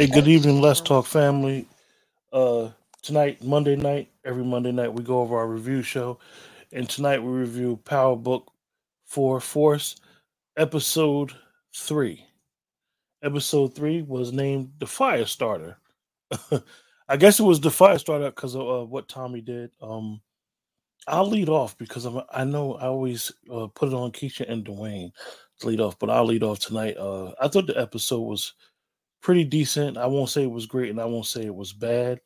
Hey, good evening, Let's Talk family. Uh, tonight, Monday night, every Monday night, we go over our review show, and tonight we review Power Book Four Force, Episode Three. Episode Three was named the Fire Starter. I guess it was the Fire Starter because of uh, what Tommy did. Um, I'll lead off because I'm, I know I always uh, put it on Keisha and Dwayne to lead off, but I'll lead off tonight. Uh, I thought the episode was pretty decent. I won't say it was great, and I won't say it was bad.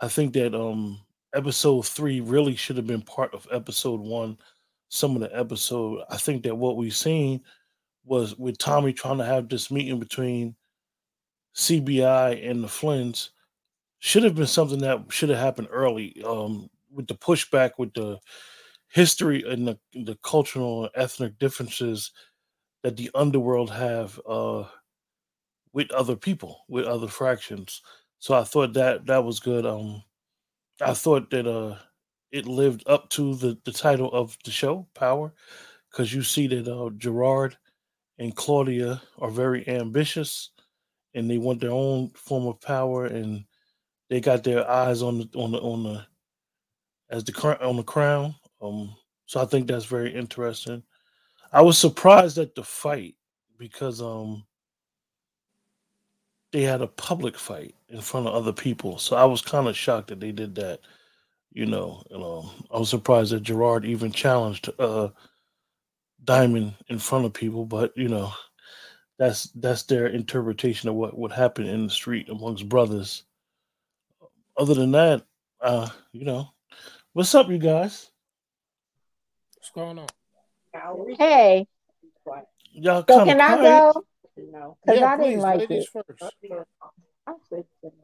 I think that um, episode three really should have been part of episode one. Some of the episode, I think that what we've seen was with Tommy trying to have this meeting between CBI and the Flynn's should have been something that should have happened early. Um, with the pushback with the history and the, the cultural and ethnic differences that the underworld have uh, with other people, with other fractions. So I thought that that was good. Um, I thought that uh, it lived up to the, the title of the show, Power, because you see that uh, Jenard and Claudia are very ambitious, and they want their own form of power, and they got their eyes on the on the on the as the current on the crown. Um, so I think that's very interesting. I was surprised at the fight because um they had a public fight in front of other people. So I was kind of shocked that they did that. You know, you know, I was surprised that Jenard even challenged uh Diamond in front of people, but you know, that's that's their interpretation of what would happen in the street amongst brothers. Other than that, uh, you know, What's up, you guys? What's going on? Hey. Y'all so can I go? No. Because yeah, I didn't like it. First.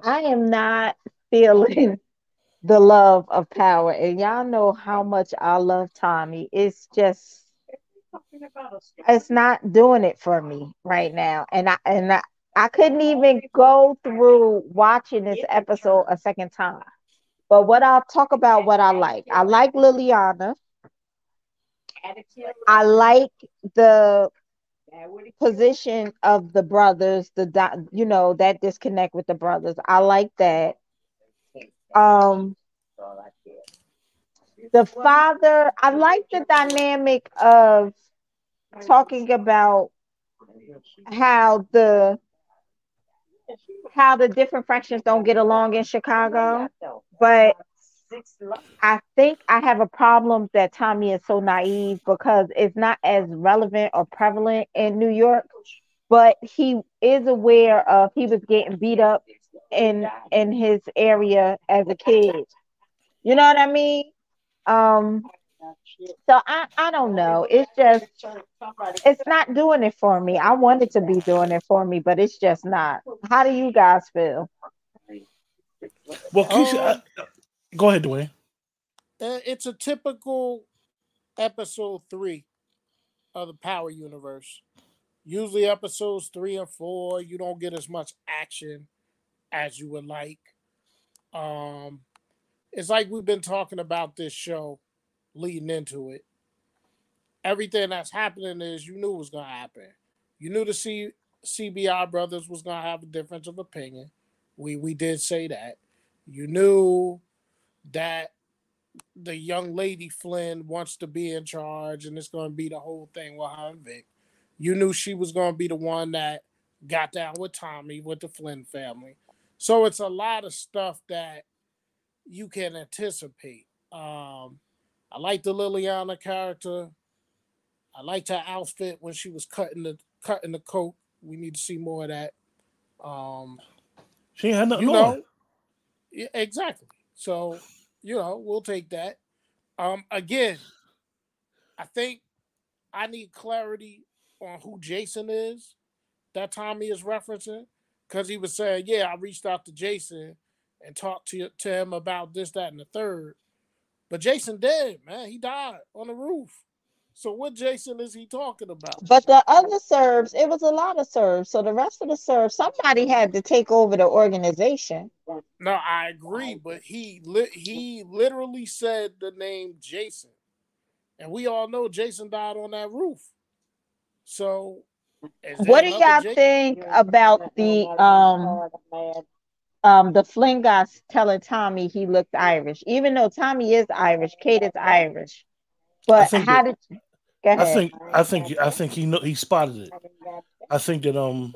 I am not feeling the love of power. And y'all know how much I love Tommy. It's just it's not doing it for me right now. And I and I, I couldn't even go through watching this episode a second time. But what I'll talk about what I like. I like Liliana. I like the position of the brothers, the you know, that disconnect with the brothers. I like that. Um the father, I like the dynamic of talking about how the how the different fractions don't get along in Chicago, but I think I have a problem that Tommy is so naive because it's not as relevant or prevalent in New York, but he is aware of he was getting beat up in in his area as a kid. You know what I mean? Um so I, I don't know. It's just it's not doing it for me. I wanted to be doing it for me, but it's just not. How do you guys feel? Well, Keisha, go ahead, Dwayne. Uh, it's a typical episode three of the Power Universe. Usually, episodes three and four, you don't get as much action as you would like. Um, it's like we've been talking about this show leading into it. Everything that's happening is you knew was gonna happen. You knew the C- CBI brothers was gonna have a difference of opinion. We we did say that. You knew that the young lady Flynn wants to be in charge, and it's going to be the whole thing with her and Vic. You knew she was going to be the one that got down with Tommy with the Flynn family. So it's a lot of stuff that you can anticipate. Um, I like the Liliana character. I liked her outfit when she was cutting the cutting the coat. We need to see more of that. Um, she had nothing you know, yeah, exactly. So you know, we'll take that. Um, again, I think I need clarity on who Jason is that Tommy is referencing because he was saying, "Yeah, I reached out to Jason and talked to to him about this, that, and the third. But Jason dead, man. He died on the roof. So what Jason is he talking about? But the other serves, it was a lot of serves. So the rest of the serves, somebody had to take over the organization. No, I agree, but he li- he literally said the name Jason, and we all know Jason died on that roof. So what do y'all think about the um um the Flynn guys telling Tommy he looked Irish, even though Tommy is Irish, Kate is Irish. But how did I think I think I think he know he spotted it. I think that um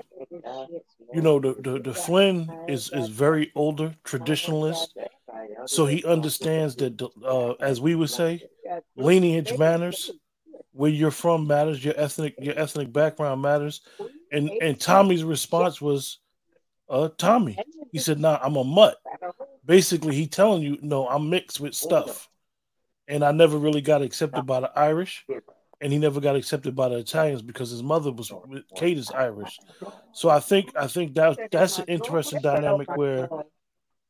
you know the, the, the Flynn is is very older traditionalist, so he understands that uh, as we would say, lineage matters. Where you're from matters. Your ethnic your ethnic background matters. And and Tommy's response was, uh, Tommy. He said, "Nah, I'm a mutt." Basically, he telling you, "No, I'm mixed with stuff." and I never really got accepted by the Irish, and he never got accepted by the Italians because his mother was Kate is Irish. So I think I think that that's an interesting dynamic where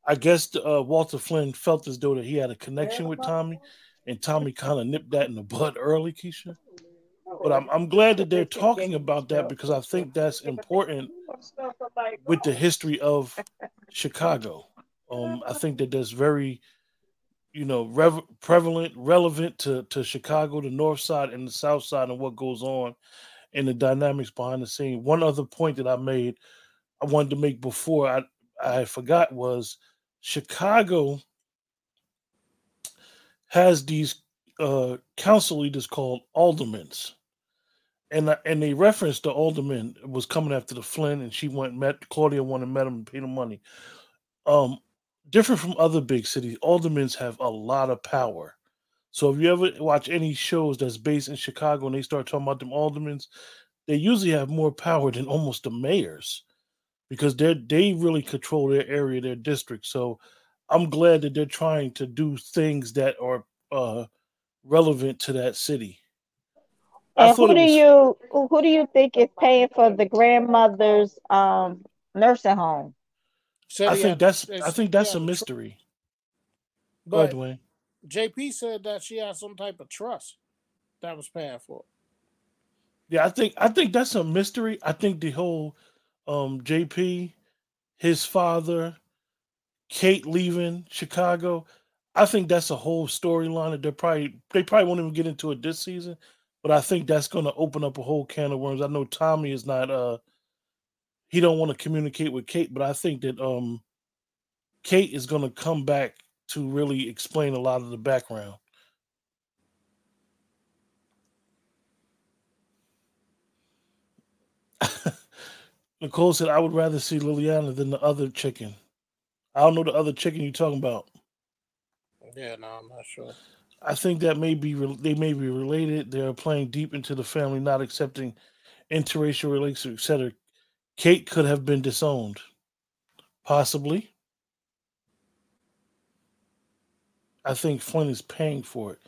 I guess uh, Walter Flynn felt as though that he had a connection with Tommy, and Tommy kind of nipped that in the bud early, Keisha. But I'm I'm glad that they're talking about that because I think that's important with the history of Chicago. Um, I think that that's very you know, rev- prevalent, relevant to, to Chicago, the North Side and the South Side, and what goes on and the dynamics behind the scene. One other point that I made, I wanted to make before I I forgot was Chicago has these uh, council leaders called aldermans, and and they referenced the alderman was coming after the Flynn, and she went met Claudia went and met him and paid him money. Um, different from other big cities, aldermans have a lot of power. So if you ever watch any shows that's based in Chicago and they start talking about them aldermans, they usually have more power than almost the mayors because they they really control their area, their district. So I'm glad that they're trying to do things that are uh, relevant to that city. And who do was, you who do you think is paying for the grandmother's um, nursing home? I think that's I think that's a mystery. But Go ahead, JP said that she had some type of trust that was paying for. Yeah, I think I think that's a mystery. I think the whole um JP, his father, Kate leaving Chicago. I think that's a whole storyline that they probably they probably won't even get into it this season, but I think that's going to open up a whole can of worms. I know Tommy is not uh he don't want to communicate with Kate, but I think that um Kate is going to come back to really explain a lot of the background. Nicole said, "I would rather see Liliana than the other chicken." I don't know the other chicken you're talking about. Yeah, no, I'm not sure. I think that may be they may be related. They're playing deep into the family, not accepting interracial relations, etc. Kate could have been disowned. Possibly. I think Flynn is paying for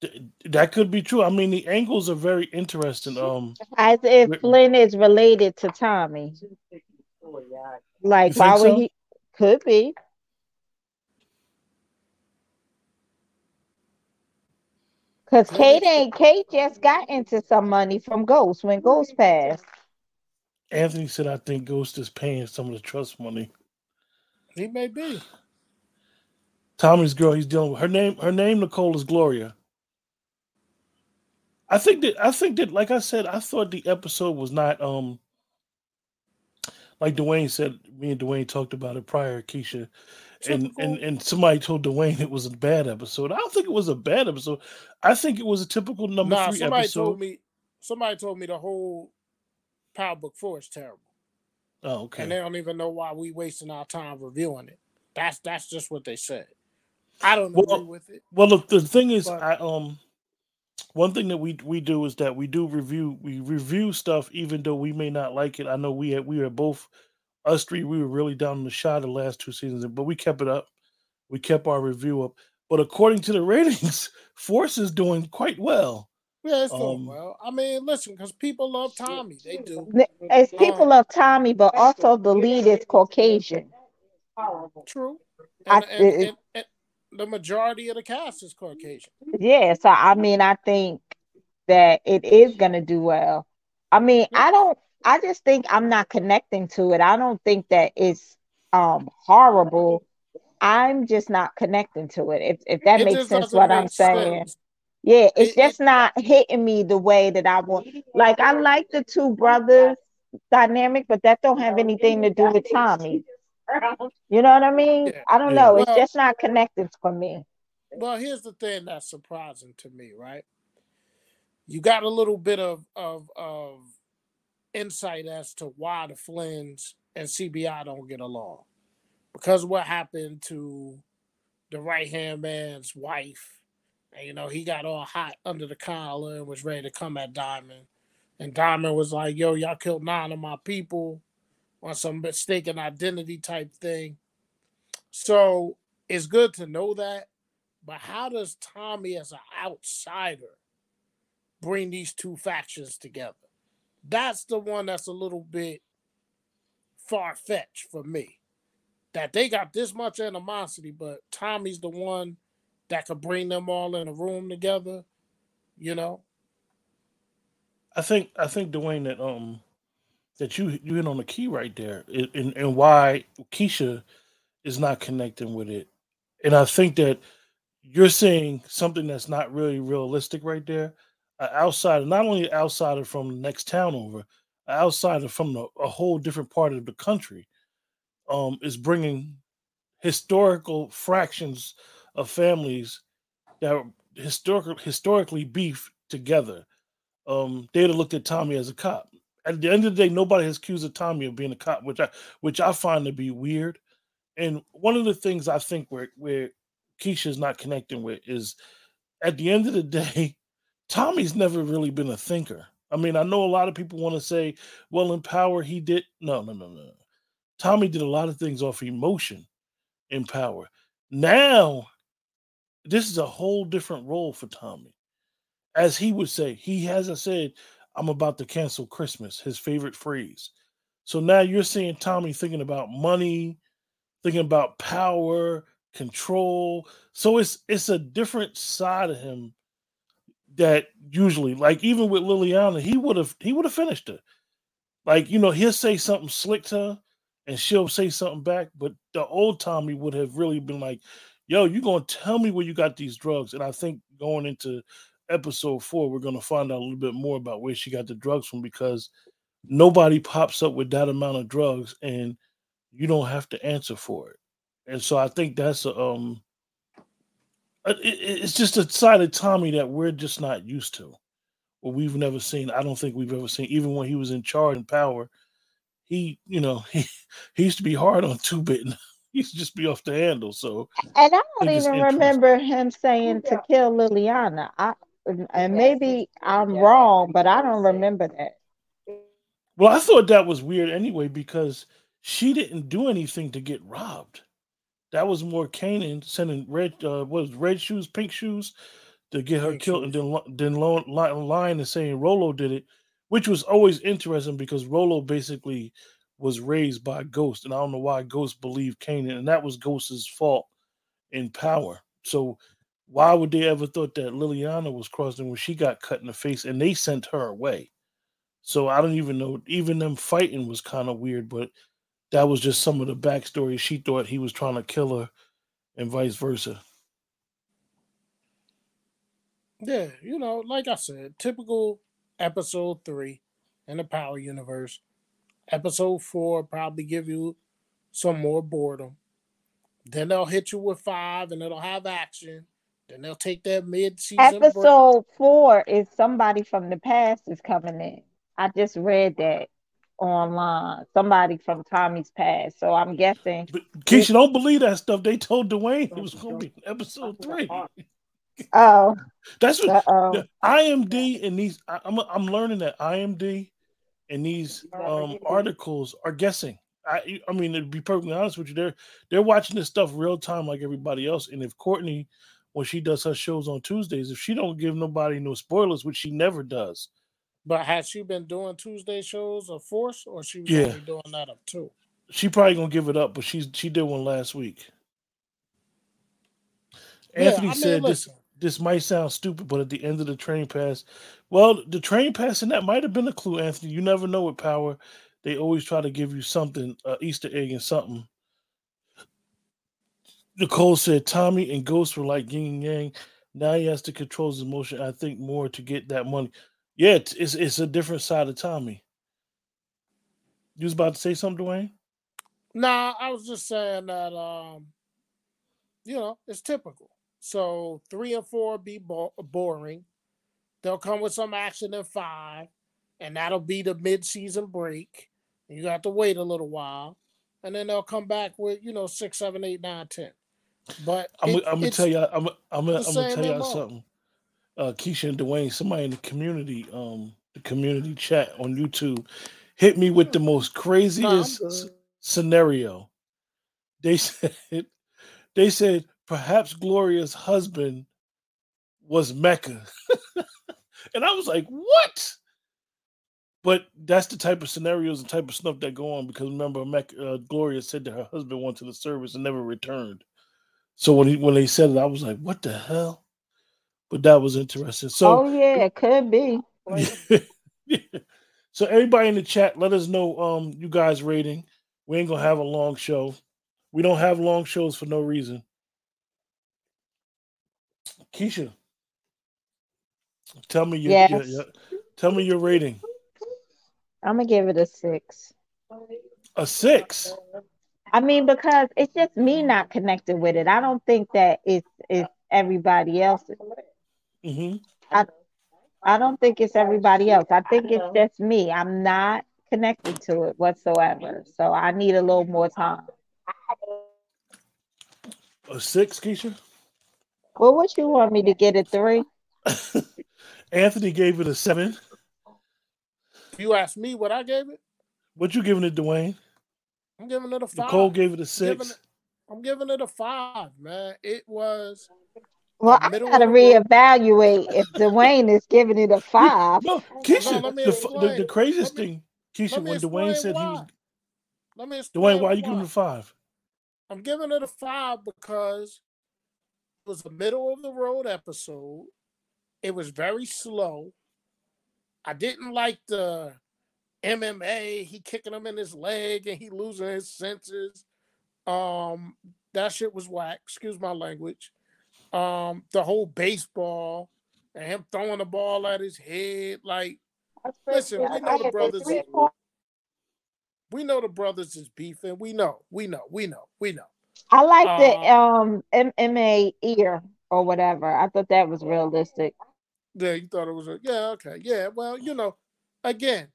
it. that could be true. I mean, the angles are very interesting. Um, as if Flynn is related to Tommy. Like, why would so? he? Could be. Cause Kate ain't Kate just got into some money from Ghost when Ghost passed. Anthony said, "I think Ghost is paying some of the trust money." He may be. Tommy's girl. He's dealing with her name. Her name Nicole is Gloria. I think that I think that, like I said, I thought the episode was not um like Dwayne said. Me and Dwayne talked about it prior, Keisha, and and and somebody told Dwayne it was a bad episode. I don't think it was a bad episode. I think it was a typical number nah, three somebody episode. told me. Somebody told me the whole Power Book Four is terrible. Oh, okay. And they don't even know why we wasting our time reviewing it. That's that's just what they said. I don't well, agree with it. Well, look, the thing is, but, I um, one thing that we we do is that we do review we review stuff even though we may not like it. I know we had, we were both us three we were really down in the shot the last two seasons, but we kept it up. We kept our review up. But according to the ratings, Force is doing quite well. Yeah, it's um, well. I mean, listen, because people love Tommy. They do. As people um, love Tommy, but also the lead is Caucasian. True. And, I, and, and, and, the majority of the cast is Caucasian. Yeah, so I mean, I think that it is gonna do well. I mean, yeah. I don't. I just think I'm not connecting to it. I don't think that it's um horrible. I'm just not connecting to it. If if that it makes sense, what I'm saying. Sense Yeah, it's It- just not hitting me the way that I want. Like I like the two brothers dynamic, but that don't have anything to do with Tommy. You know what I mean? Yeah. I don't Yeah. know. It's just not connected for me. Well, here's the thing that's surprising to me, right? You got a little bit of of of insight as to why the Flynn's and CBI don't get along. Because what happened to the right hand man's wife. And you know, he got all hot under the collar and was ready to come at Diamond. And Diamond was like, yo, y'all killed nine of my people on some mistaken identity type thing. So it's good to know that. But how does Tommy, as an outsider, bring these two factions together? That's the one that's a little bit far fetched for me. That they got this much animosity, but Tommy's the one that could bring them all in a room together. You know, I think I think Dwayne that um that you you hit on the key right there, and and, why Keisha is not connecting with it, and I think that you're seeing something that's not really realistic right there. An outsider, not only an outsider from the next town over, an outsider from the, a whole different part of the country, um, is bringing historical fractions of families that are historically beef together um, they'd have looked at Tommy as a cop. At the end of the day, nobody has accused of Tommy of being a cop, which I which I find to be weird. And one of the things I think where where Keisha's not connecting with is at the end of the day, Tommy's never really been a thinker. I mean, I know a lot of people want to say, well, in power, he did no, no, no, no. Tommy did a lot of things off emotion in power. Now, this is a whole different role for Tommy as he would say, he hasn't said, I'm about to cancel Christmas, his favorite phrase. So now you're seeing Tommy thinking about money, thinking about power, control. So it's it's a different side of him that usually, like even with Liliana, he would have he would have finished it. Like, you know, he'll say something slick to her and she'll say something back, but the old Tommy would have really been like, yo, you gonna tell me where you got these drugs. And I think going into episode four, we're to find out a little bit more about where she got the drugs from because nobody pops up with that amount of drugs and you don't have to answer for it. And so I think that's a, um, it, it's just a side of Tommy that we're just not used to, or we've never seen. I don't think we've ever seen, even when he was in charge and power. He, you know, he, he used to be hard on two bit. He used to just be off the handle. So, And I don't even remember him saying to kill Liliana. I and maybe I'm wrong, but I don't remember that. Well, I thought that was weird anyway because she didn't do anything to get robbed. That was more Kanan sending red, uh, what was red shoes, pink shoes, to get her Pink killed, and then then lo- li- lying and saying Rolo did it, which was always interesting because Rolo basically was raised by Ghost, and I don't know why Ghost believed Kanan, and that was Ghost's fault in power. So why would they ever thought that Liliana was crossing when she got cut in the face, and they sent her away? So I don't even know. Even them fighting was kind of weird, but that was just some of the backstory. She thought he was trying to kill her, and vice versa. Yeah, you know, like I said, typical episode three in the Power Universe. Episode four probably give you some more boredom. Then they'll hit you with five, and it'll have action. Then they'll take that mid-season break. Episode four is somebody from the past is coming in. I just read that online. Somebody from Tommy's past. So I'm guessing. But Keisha, don't believe that stuff. They told Dwayne it was going to be episode three. Oh, That's what uh oh. the IMD and these. I, I'm I'm learning that IMD and these um articles are guessing. I I mean to be perfectly honest with you, they're they're watching this stuff real time like everybody else. And if Courtney, when she does her shows on Tuesdays, if she don't give nobody no spoilers, which she never does, But has she been doing Tuesday shows of Force, or she was Yeah. doing that up two? she probably gonna give it up. But she's she did one last week. Yeah, Anthony I mean, said listen. this might sound stupid, but at the end of the train pass, well, the train pass and that might have been a clue, Anthony. You never know with power. They always try to give you something, uh, Easter egg and something. Nicole said Tommy and Ghost were like yin and yang. Now he has to control his emotion. I think more to get that money. Yeah, it's it's, it's a different side of Tommy. You was about to say something, Dwayne? Nah, I was just saying that um, you know, it's typical. So three and four be bo- boring. They'll come with some action in five, and that'll be the mid-season break. You got to wait a little while, and then they'll come back with you know six, seven, eight, nine, ten. But I'm, it- I'm gonna tell you. I'm, I'm gonna, I'm gonna tell y'all something. Uh, Keisha and Dwayne, somebody in the community, um, the community chat on YouTube, hit me with the most craziest s- scenario. They said, they said perhaps Gloria's husband was Mecca, and I was like, what? But that's the type of scenarios and type of stuff that go on because remember, Mecca, uh, Gloria said that her husband went to the service and never returned. So when he when they said it, I was like, "What the hell?" But that was interesting. So, oh yeah, it could be. so everybody in the chat, let us know um you guys rating. We ain't gonna have a long show. We don't have long shows for no reason. Keisha, tell me your, your- Yes. your- tell me your rating. I'm gonna give it a six. A six. I mean, because it's just me not connected with it. I don't think that it's it's everybody else's. hmm I don't think it's everybody else. I think it's just me. I'm not connected to it whatsoever. So I need a little more time. A six, Keisha. Well, what you want me to get a three? Anthony gave it a seven. You asked me what I gave it. What you giving it, Dwayne? I'm giving it a five. Nicole gave it a Giving six. it- I'm giving it a five, man. It was Well, I middle gotta of the road. reevaluate if Dwayne is giving it a five. No, Keisha. let me the, the, the craziest me- thing, Keisha, when Dwayne explain said he was let me explain Dwayne, why are you giving it a five? I'm giving it a five because it was a middle of the road episode. It was very slow. I didn't like the MMA. He kicking him in his leg and he losing his senses. Um, that shit was whack. Excuse my language. Um, the whole baseball and him throwing the ball at his head. Like, listen, we know the brothers. We know the brothers is beefing. We know. We know. We know. We know. I like the Uh, um MMA ear or whatever. I thought that was realistic. Yeah, you thought it was a yeah, okay. Yeah, well, you know, again,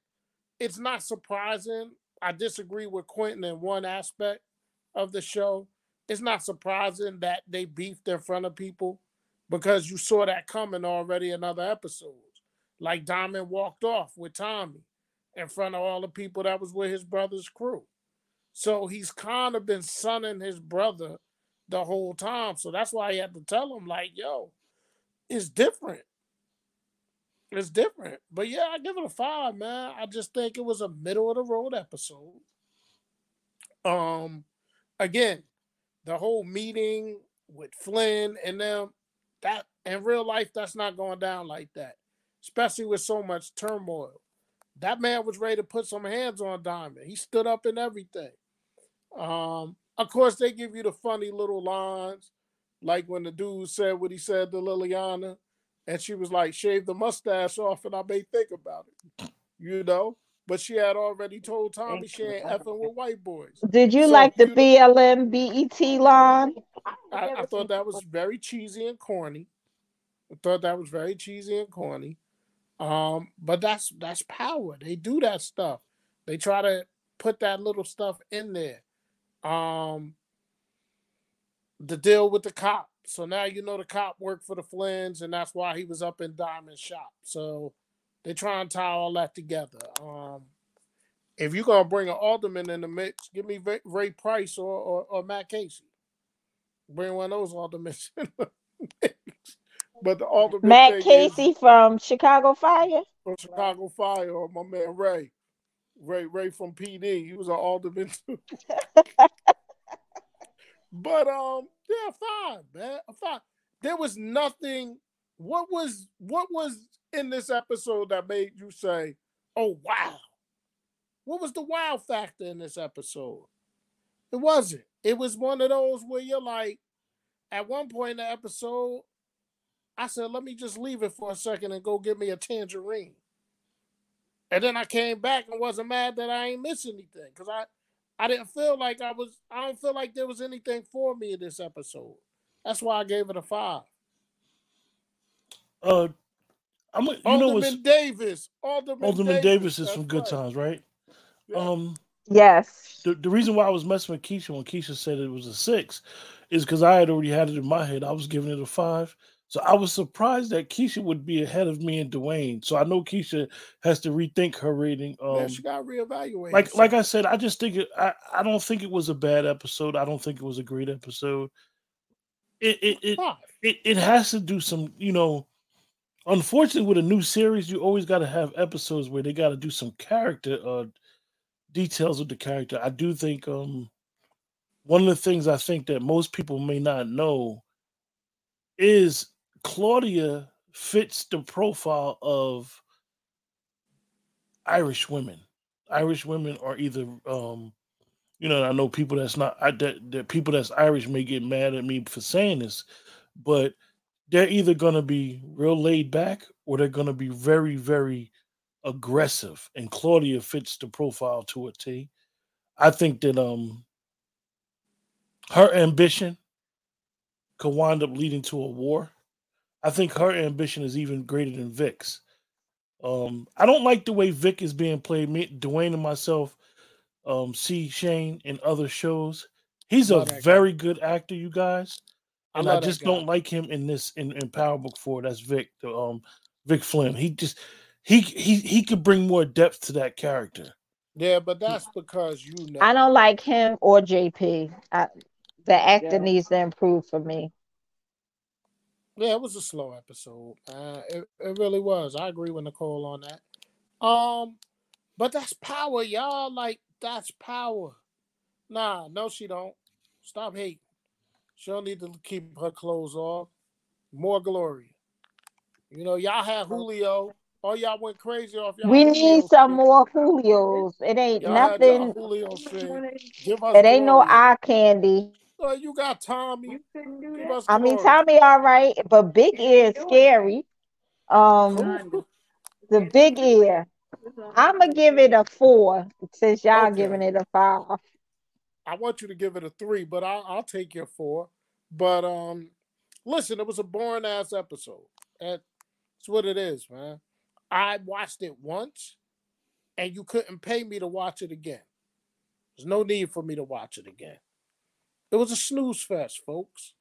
it's not surprising. I disagree with Quentin in one aspect of the show. It's not surprising that they beefed in front of people because you saw that coming already in other episodes. Like Diamond walked off with Tommy in front of all the people that was with his brother's crew. So he's kind of been sunning his brother the whole time. So that's why he had to tell him, like, yo, it's different. It's different. But yeah, I give it a five, man. I just think it was a middle of the road episode. Um again, the whole meeting with Flynn and them, that in real life, that's not going down like that. Especially with so much turmoil. That man was ready to put some hands on Diamond. He stood up and everything. Um, of course, they give you the funny little lines, like when the dude said what he said to Liliana, and she was like, shave the mustache off, and I may think about it. You know? But she had already told Tommy she ain't effing with white boys. Did you So, like the you BLM BET line? I, I thought that was very cheesy and corny. I thought that was very cheesy and corny. Um, but that's that's power. They do that stuff. They try to put that little stuff in there. Um, the deal with the cop. So now you know the cop worked for the Flynn's, and that's why he was up in Diamond's shop. So they try and tie all that together. Um, if you're gonna bring an alderman in the mix, give me Ray, Price or, or or Matt Casey. Bring one of those aldermen. in the mix. but the alderman Matt thing is Casey from Chicago Fire. from Chicago Fire or my man Ray. Ray Ray from PD. He was an alderman too. but um, yeah, fine, man. Fine. There was nothing. What was what was in this episode that made you say, "Oh wow"? What was the wow factor in this episode? It wasn't. It was one of those where you're like, at one point in the episode, I said, let me just leave it for a second and go get me a tangerine. And then I came back and wasn't mad that I ain't missed anything because I, I didn't feel like I was. I don't feel like there was anything for me in this episode. That's why I gave it a five. Uh, I'm a, you Alderman know what's Davis. Alderman, Alderman Davis is from Good right. Times, right? Yeah. Um, Yes. the, the reason why I was messing with Keisha when Keisha said it was a six is because I had already had it in my head. I was giving it a five. So I was surprised that Keisha would be ahead of me and Dwayne. So I know Keisha has to rethink her rating. yeah, Um, she got reevaluated. like like I said, I just think it, I I don't think it was a bad episode. I don't think it was a great episode. It it it Five. it, it has to do some you know. Unfortunately, with a new series, you always got to have episodes where they got to do some character uh details of the character. I do think um one of the things I think that most people may not know is Claudia fits the profile of Irish women. Irish women are either um you know, I know people that's not I that, that people that's Irish may get mad at me for saying this, but they're either gonna be real laid back or they're gonna be very, very aggressive. And Claudia fits the profile to a T. I think that um her ambition could wind up leading to a war. I think her ambition is even greater than Vic's. Um, I don't like the way Vic is being played. Me, Dwayne, and myself um, see Shane in other shows. He's a that guy. very good actor, you guys, and I, love that just don't like him in this in, in Power Book Four. That's Vic, the, um, Vic Flynn. He just he he he could bring more depth to that character. Yeah, but that's because you know. I don't like him or JP. I, the actor needs to improve for me. Yeah, it was a slow episode. Uh, it, it really was. I agree with Nicole on that. Um, but that's power, y'all. Like that's power. Nah, no, she don't. Stop hating. She don't need to keep her clothes off. More glory. You know, y'all had Julio. Oh, y'all went crazy off. Y'all We Julio need some shit. more Julios. It ain't Y'all had y'all nothing. Julio shit. Give us It ain't no eye candy. Oh, you got Tommy. Give us I mean. Tommy, all right, but Big Ear is scary. Um, the Big Ear. I'm gonna give it a four since y'all Okay. giving it a five. I want you to give it a three, but I'll, I'll take your four. But um, listen, it was a boring ass episode. That's what it is, man. I watched it once, and you couldn't pay me to watch it again. There's no need for me to watch it again. It was a snooze fest, folks.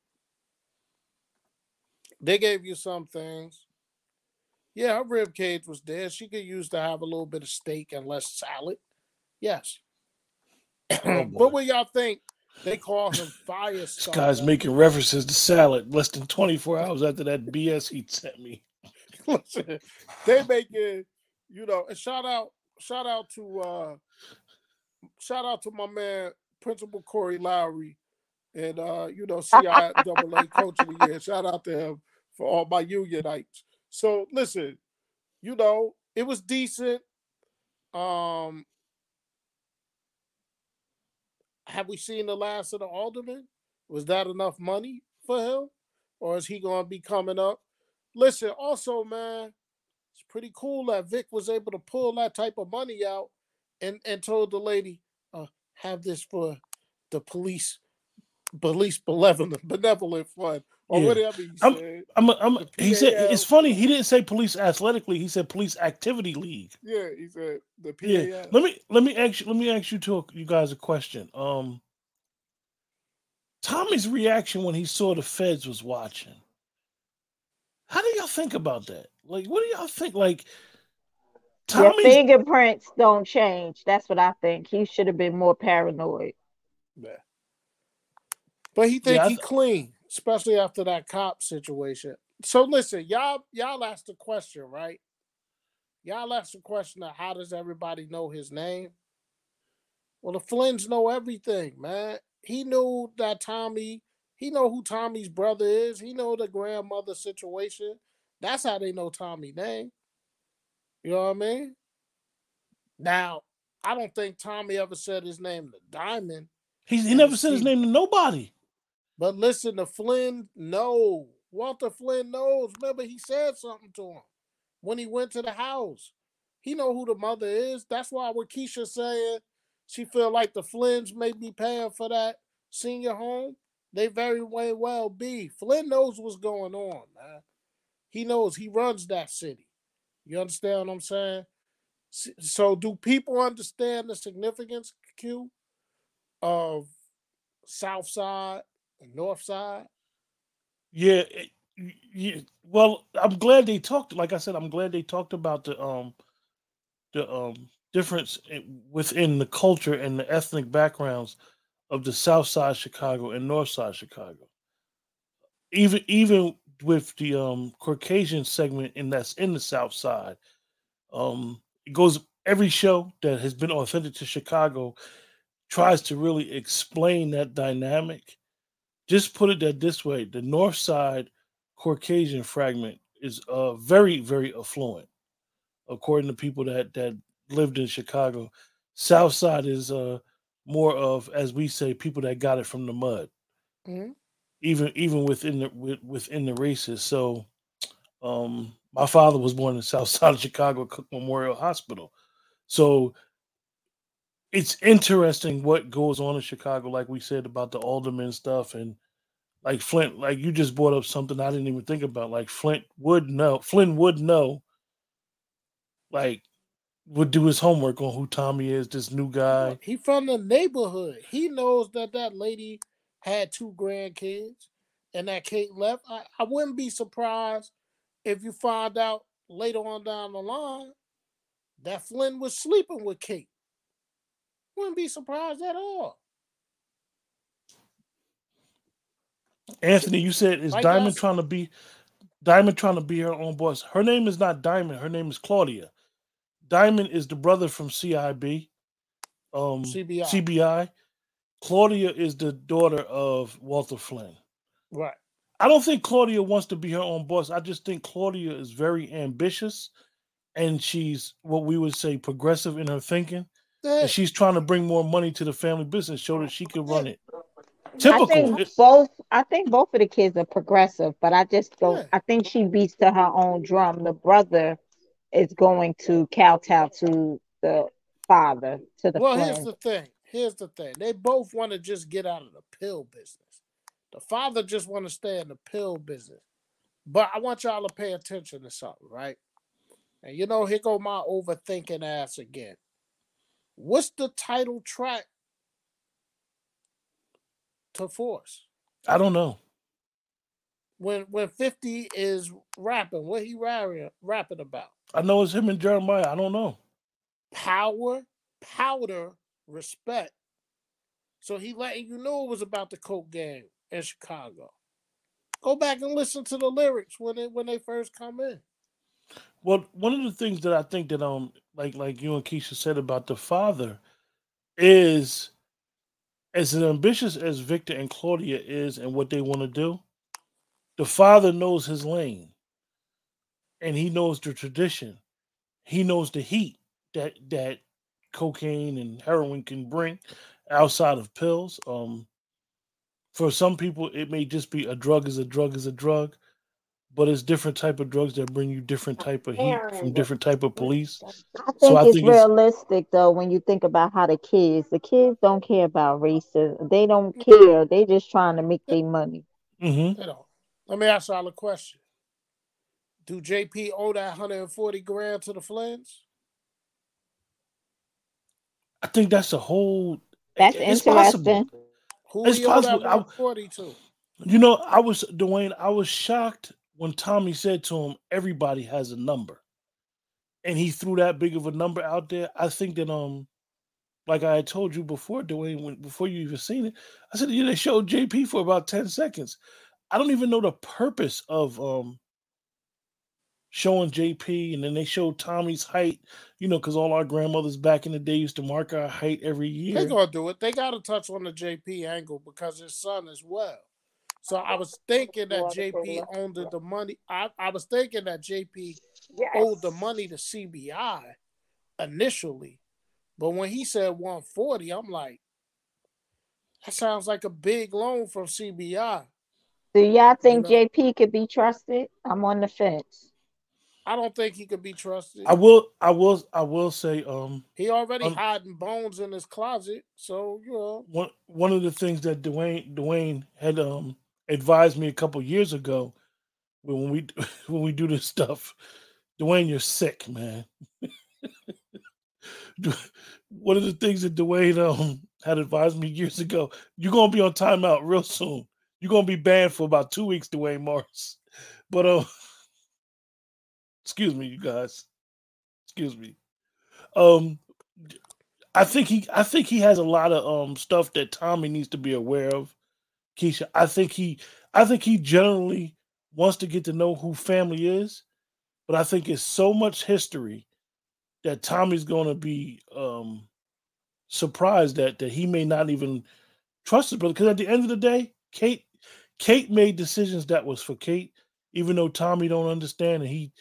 They gave you some things. Yeah, her rib cage was there. She could use to have a little bit of steak and less salad. Yes. Oh, what y'all think? They call him fire This guy's making references to salad less than 24 hours after that BS he sent me. Listen, they making, you know, and shout out, shout out to uh shout out to my man Principal Corey Lowry and uh, you know, CIAA coach of the year. Shout out to him for all my unionites. So listen, you know, it was decent. Um have we seen the last of the alderman? Was that enough money for him? Or is he gonna be coming up? Listen, also, man, it's pretty cool that Vic was able to pull that type of money out and, and told the lady, uh, have this for the police police benevolent benevolent fund or Yeah. whatever he I'm- said. I'm, I'm, The he said it's funny. He didn't say police athletically. He said police activity league. Yeah, he said the PAL. Yeah. Let me let me ask you let me ask you two you guys a question. Um, Tommy's reaction when he saw the feds was watching. How do y'all think about that? Like, what do y'all think? Like, Your Tommy's fingerprints don't change. That's what I think. He should have been more paranoid. Yeah. But he think Yeah, he th- clean, especially after that cop situation. So listen, y'all y'all asked the question, right? Y'all asked the question of how does everybody know his name? Well, the Flynns know everything, man. He knew that Tommy, he know who Tommy's brother is. He know the grandmother situation. That's how they know Tommy name. You know what I mean? Now, I don't think Tommy ever said his name to Diamond. he, he never said his name to nobody. But listen, the Flynn, no, Walter Flynn knows. Remember, he said something to him when he went to the house. He know who the mother is. That's why what Keisha saying, she feel like the Flynns may be paying for that senior home. They very way well be. Flynn knows what's going on, man. He knows he runs that city. You understand what I'm saying? So, do people understand the significance, Q, of South And North Side? Yeah, yeah. Well, I'm glad they talked. Like I said, I'm glad they talked about the um the um difference within the culture and the ethnic backgrounds of the South Side Chicago and North Side Chicago. Even even with the um Caucasian segment and that's in the South Side, um, it goes every show that has been authentic to Chicago tries to really explain that dynamic. Just put it that this way: the North Side Caucasian fragment is uh very very affluent, according to people that that lived in Chicago. South Side is uh more of, as we say, people that got it from the mud. Mm-hmm. Even even within the with, within the races. So, um, my father was born in South Side of Chicago, Cook Memorial Hospital. So it's interesting what goes on in Chicago, like we said about the alderman stuff, and like Flynn, like you just brought up something I didn't even think about. Like Flynn would know, Flynn would know, like would do his homework on who Tommy is, this new guy. He from the neighborhood. He knows that that lady had two grandkids and that Kate left. I, I wouldn't be surprised if you find out later on down the line that Flynn was sleeping with Kate. Wouldn't be surprised at all. Anthony, you said is like Diamond trying to be Diamond trying to be her own boss. Her name is not Diamond, her name is Claudia. Diamond is the brother from CIB, um, CBI. CBI. Claudia is the daughter of Walter Flynn. Right. I don't think Claudia wants to be her own boss. I just think Claudia is very ambitious and she's what we would say progressive in her thinking. And she's trying to bring more money to the family business so that she can run it. Typical. I think both I think both of the kids are progressive, but I just don't yeah. I think she beats to her own drum. The brother is going to kowtow to the father, to the Well, friend. here's the thing. Here's the thing. They both want to just get out of the pill business. The father just want to stay in the pill business. But I want y'all to pay attention to something, right? And you know, here go my overthinking ass again. What's the title track to Force? I don't know when when 50 is rapping, what he rapping, rapping about? I know it's him and Jeremih. I don't know. Power, powder, respect. So he letting you know it was about the Coke game in Chicago. Go back and listen to the lyrics when they when they first come in. Well, one of the things that I think that um like like you and Keisha said about the father is as ambitious as Victor and Claudia is and what they want to do, the father knows his lane and he knows the tradition. He knows the heat that that cocaine and heroin can bring outside of pills. Um, for some people, it may just be a drug is a drug is a drug, but it's different type of drugs that bring you different type of heat from different type of police. I think so I it's think realistic it's, though when you think about how the kids, the kids don't care about racism. They don't care. They just trying to make their money. Mm-hmm. Let me ask y'all a question. Do JP owe that 140 grand to the Flynns? I think that's a whole. That's it's interesting. Possible. Who it's possible. That 140 to? You know, I was Dwayne. I was shocked when Tommy said to him, "Everybody has a number," and he threw that big of a number out there. I think that um, like I had told you before, Dwayne, when, before you even seen it, I said, yeah, they showed JP for about ten seconds. I don't even know the purpose of um showing JP, and then they showed Tommy's height. You know, because all our grandmothers back in the day used to mark our height every year. They're gonna do it. They got to touch on the JP angle because his son as well. So I was thinking that JP owned the money. I, I was thinking that JP yes. owed the money to CBI initially, but when he said 140, I'm like, that sounds like a big loan from CBI. Do y'all think know? JP could be trusted? I'm on the fence. I don't think he could be trusted. I will, I will, I will say, um, he already um, hiding bones in his closet, so you know. one one of the things that Dwayne Dwayne had um advised me a couple years ago when we when we do this stuff. Dwayne, you're sick, man. one of the things that Dwayne um had advised me years ago, you're gonna be on timeout real soon. You're gonna be banned for about two weeks, Dwayne Morris. But uh excuse me, you guys. Excuse me. Um I think he I think he has a lot of um stuff that Tommy needs to be aware of. Keisha, I think he I think he generally wants to get to know who family is, but I think it's so much history that Tommy's to be um surprised that that he may not even trust his brother because at the end of the day, Kate Kate made decisions that was for Kate, even though Tommy don't understand and he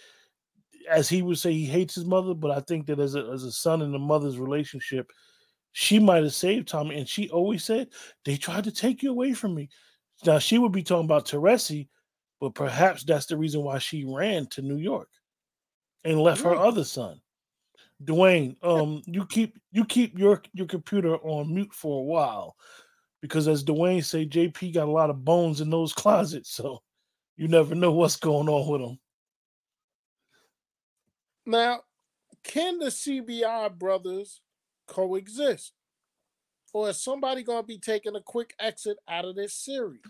as he would say he hates his mother, but I think that as a as a son and a mother's relationship, she might have saved Tommy. And she always said, They tried to take you away from me. Now she would be talking about Teresi, but perhaps that's the reason why she ran to New York and left her other son. Dwayne, um, you keep you keep your your computer on mute for a while because as Dwayne say, JP got a lot of bones in those closets, so you never know what's going on with him. Now, can the CBI brothers coexist? Or is somebody going to be taking a quick exit out of this series?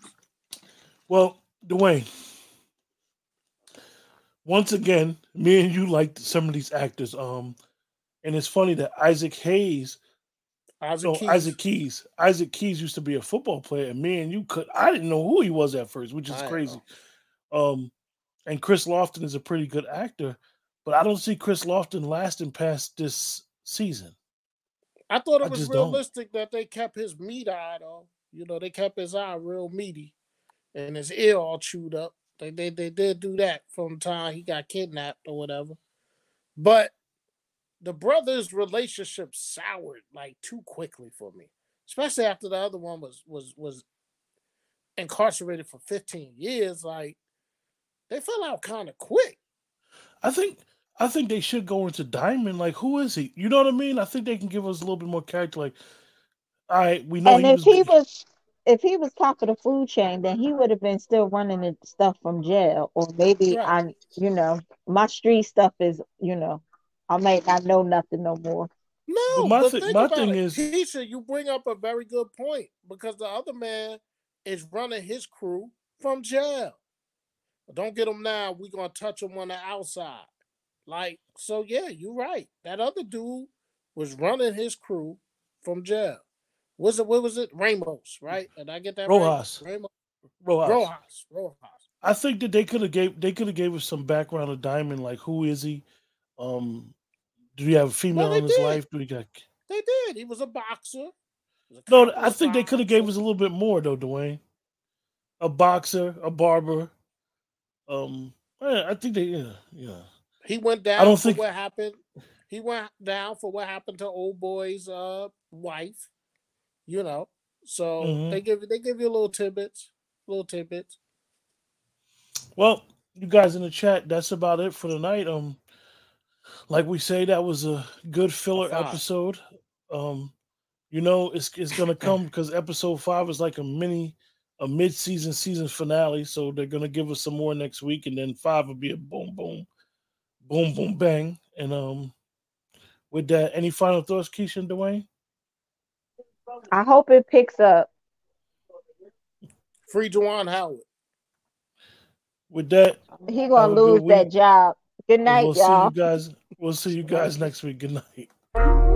Well, Dwayne, once again, me and you like some of these actors. Um, and it's funny that Isaac Hayes, Isaac no, Keys? Isaac Keys, Isaac Keys used to be a football player, and me and you could I didn't know who he was at first, which is I crazy. Um, and Kris Lofton is a pretty good actor, but I don't see Kris Lofton lasting past this season. I thought it was just don't. realistic that they kept his meat eye though. You know, they kept his eye real meaty and his ear all chewed up. They they, they did do that from the time he got kidnapped or whatever. But the brothers' relationship soured like too quickly for me. Especially after the other one was was was incarcerated for 15 years. Like they fell out kind of quick. I think I think they should go into Diamond. Like, who is he? You know what I mean? I think they can give us a little bit more character. Like, all right, we know and he if was. he was if he was top of the food chain, then he would have been still running the stuff from jail. Or maybe Right. I you know, my street stuff is, you know, I may not know nothing no more. No, my but thi- think my about thing it. is- Keisha, you bring up a very good point because the other man is running his crew from jail. Don't get him now. We're gonna touch him on the outside. Like, so yeah, you're right. That other dude was running his crew from jail. Was it what was it? Ramos, right? Did I get that Rojas. right? Ramos. Rojas. Rojas. Rojas. I think that they could have gave they could have gave us some background of Diamond, like who is he? Um, do he have a female they in his did. life? Do he got? They did. He was a boxer. Was a No, I think they could have gave us a little bit more though, Dwayne. A boxer, a barber. Um, eh, I think they, yeah, yeah. He went down I don't for think- what happened. He went down for what happened to old boy's uh wife. You know, so Mhm. they give they give you a little tidbits, little tidbits. Well, you guys in the chat, that's about it for tonight. Um, like we say, that was a good filler five. episode. Um, you know, it's it's gonna come because episode five is like a mini, a mid-season season finale. So they're gonna give us some more next week, and then five will be a boom, boom, boom, boom, bang. And um, with that, any final thoughts, Keisha and Dwayne? I hope it picks up. Free Juwan Howard. With that, He gonna lose that job. Good and night, we'll y'all. see you guys. We'll see you guys next week. Good night.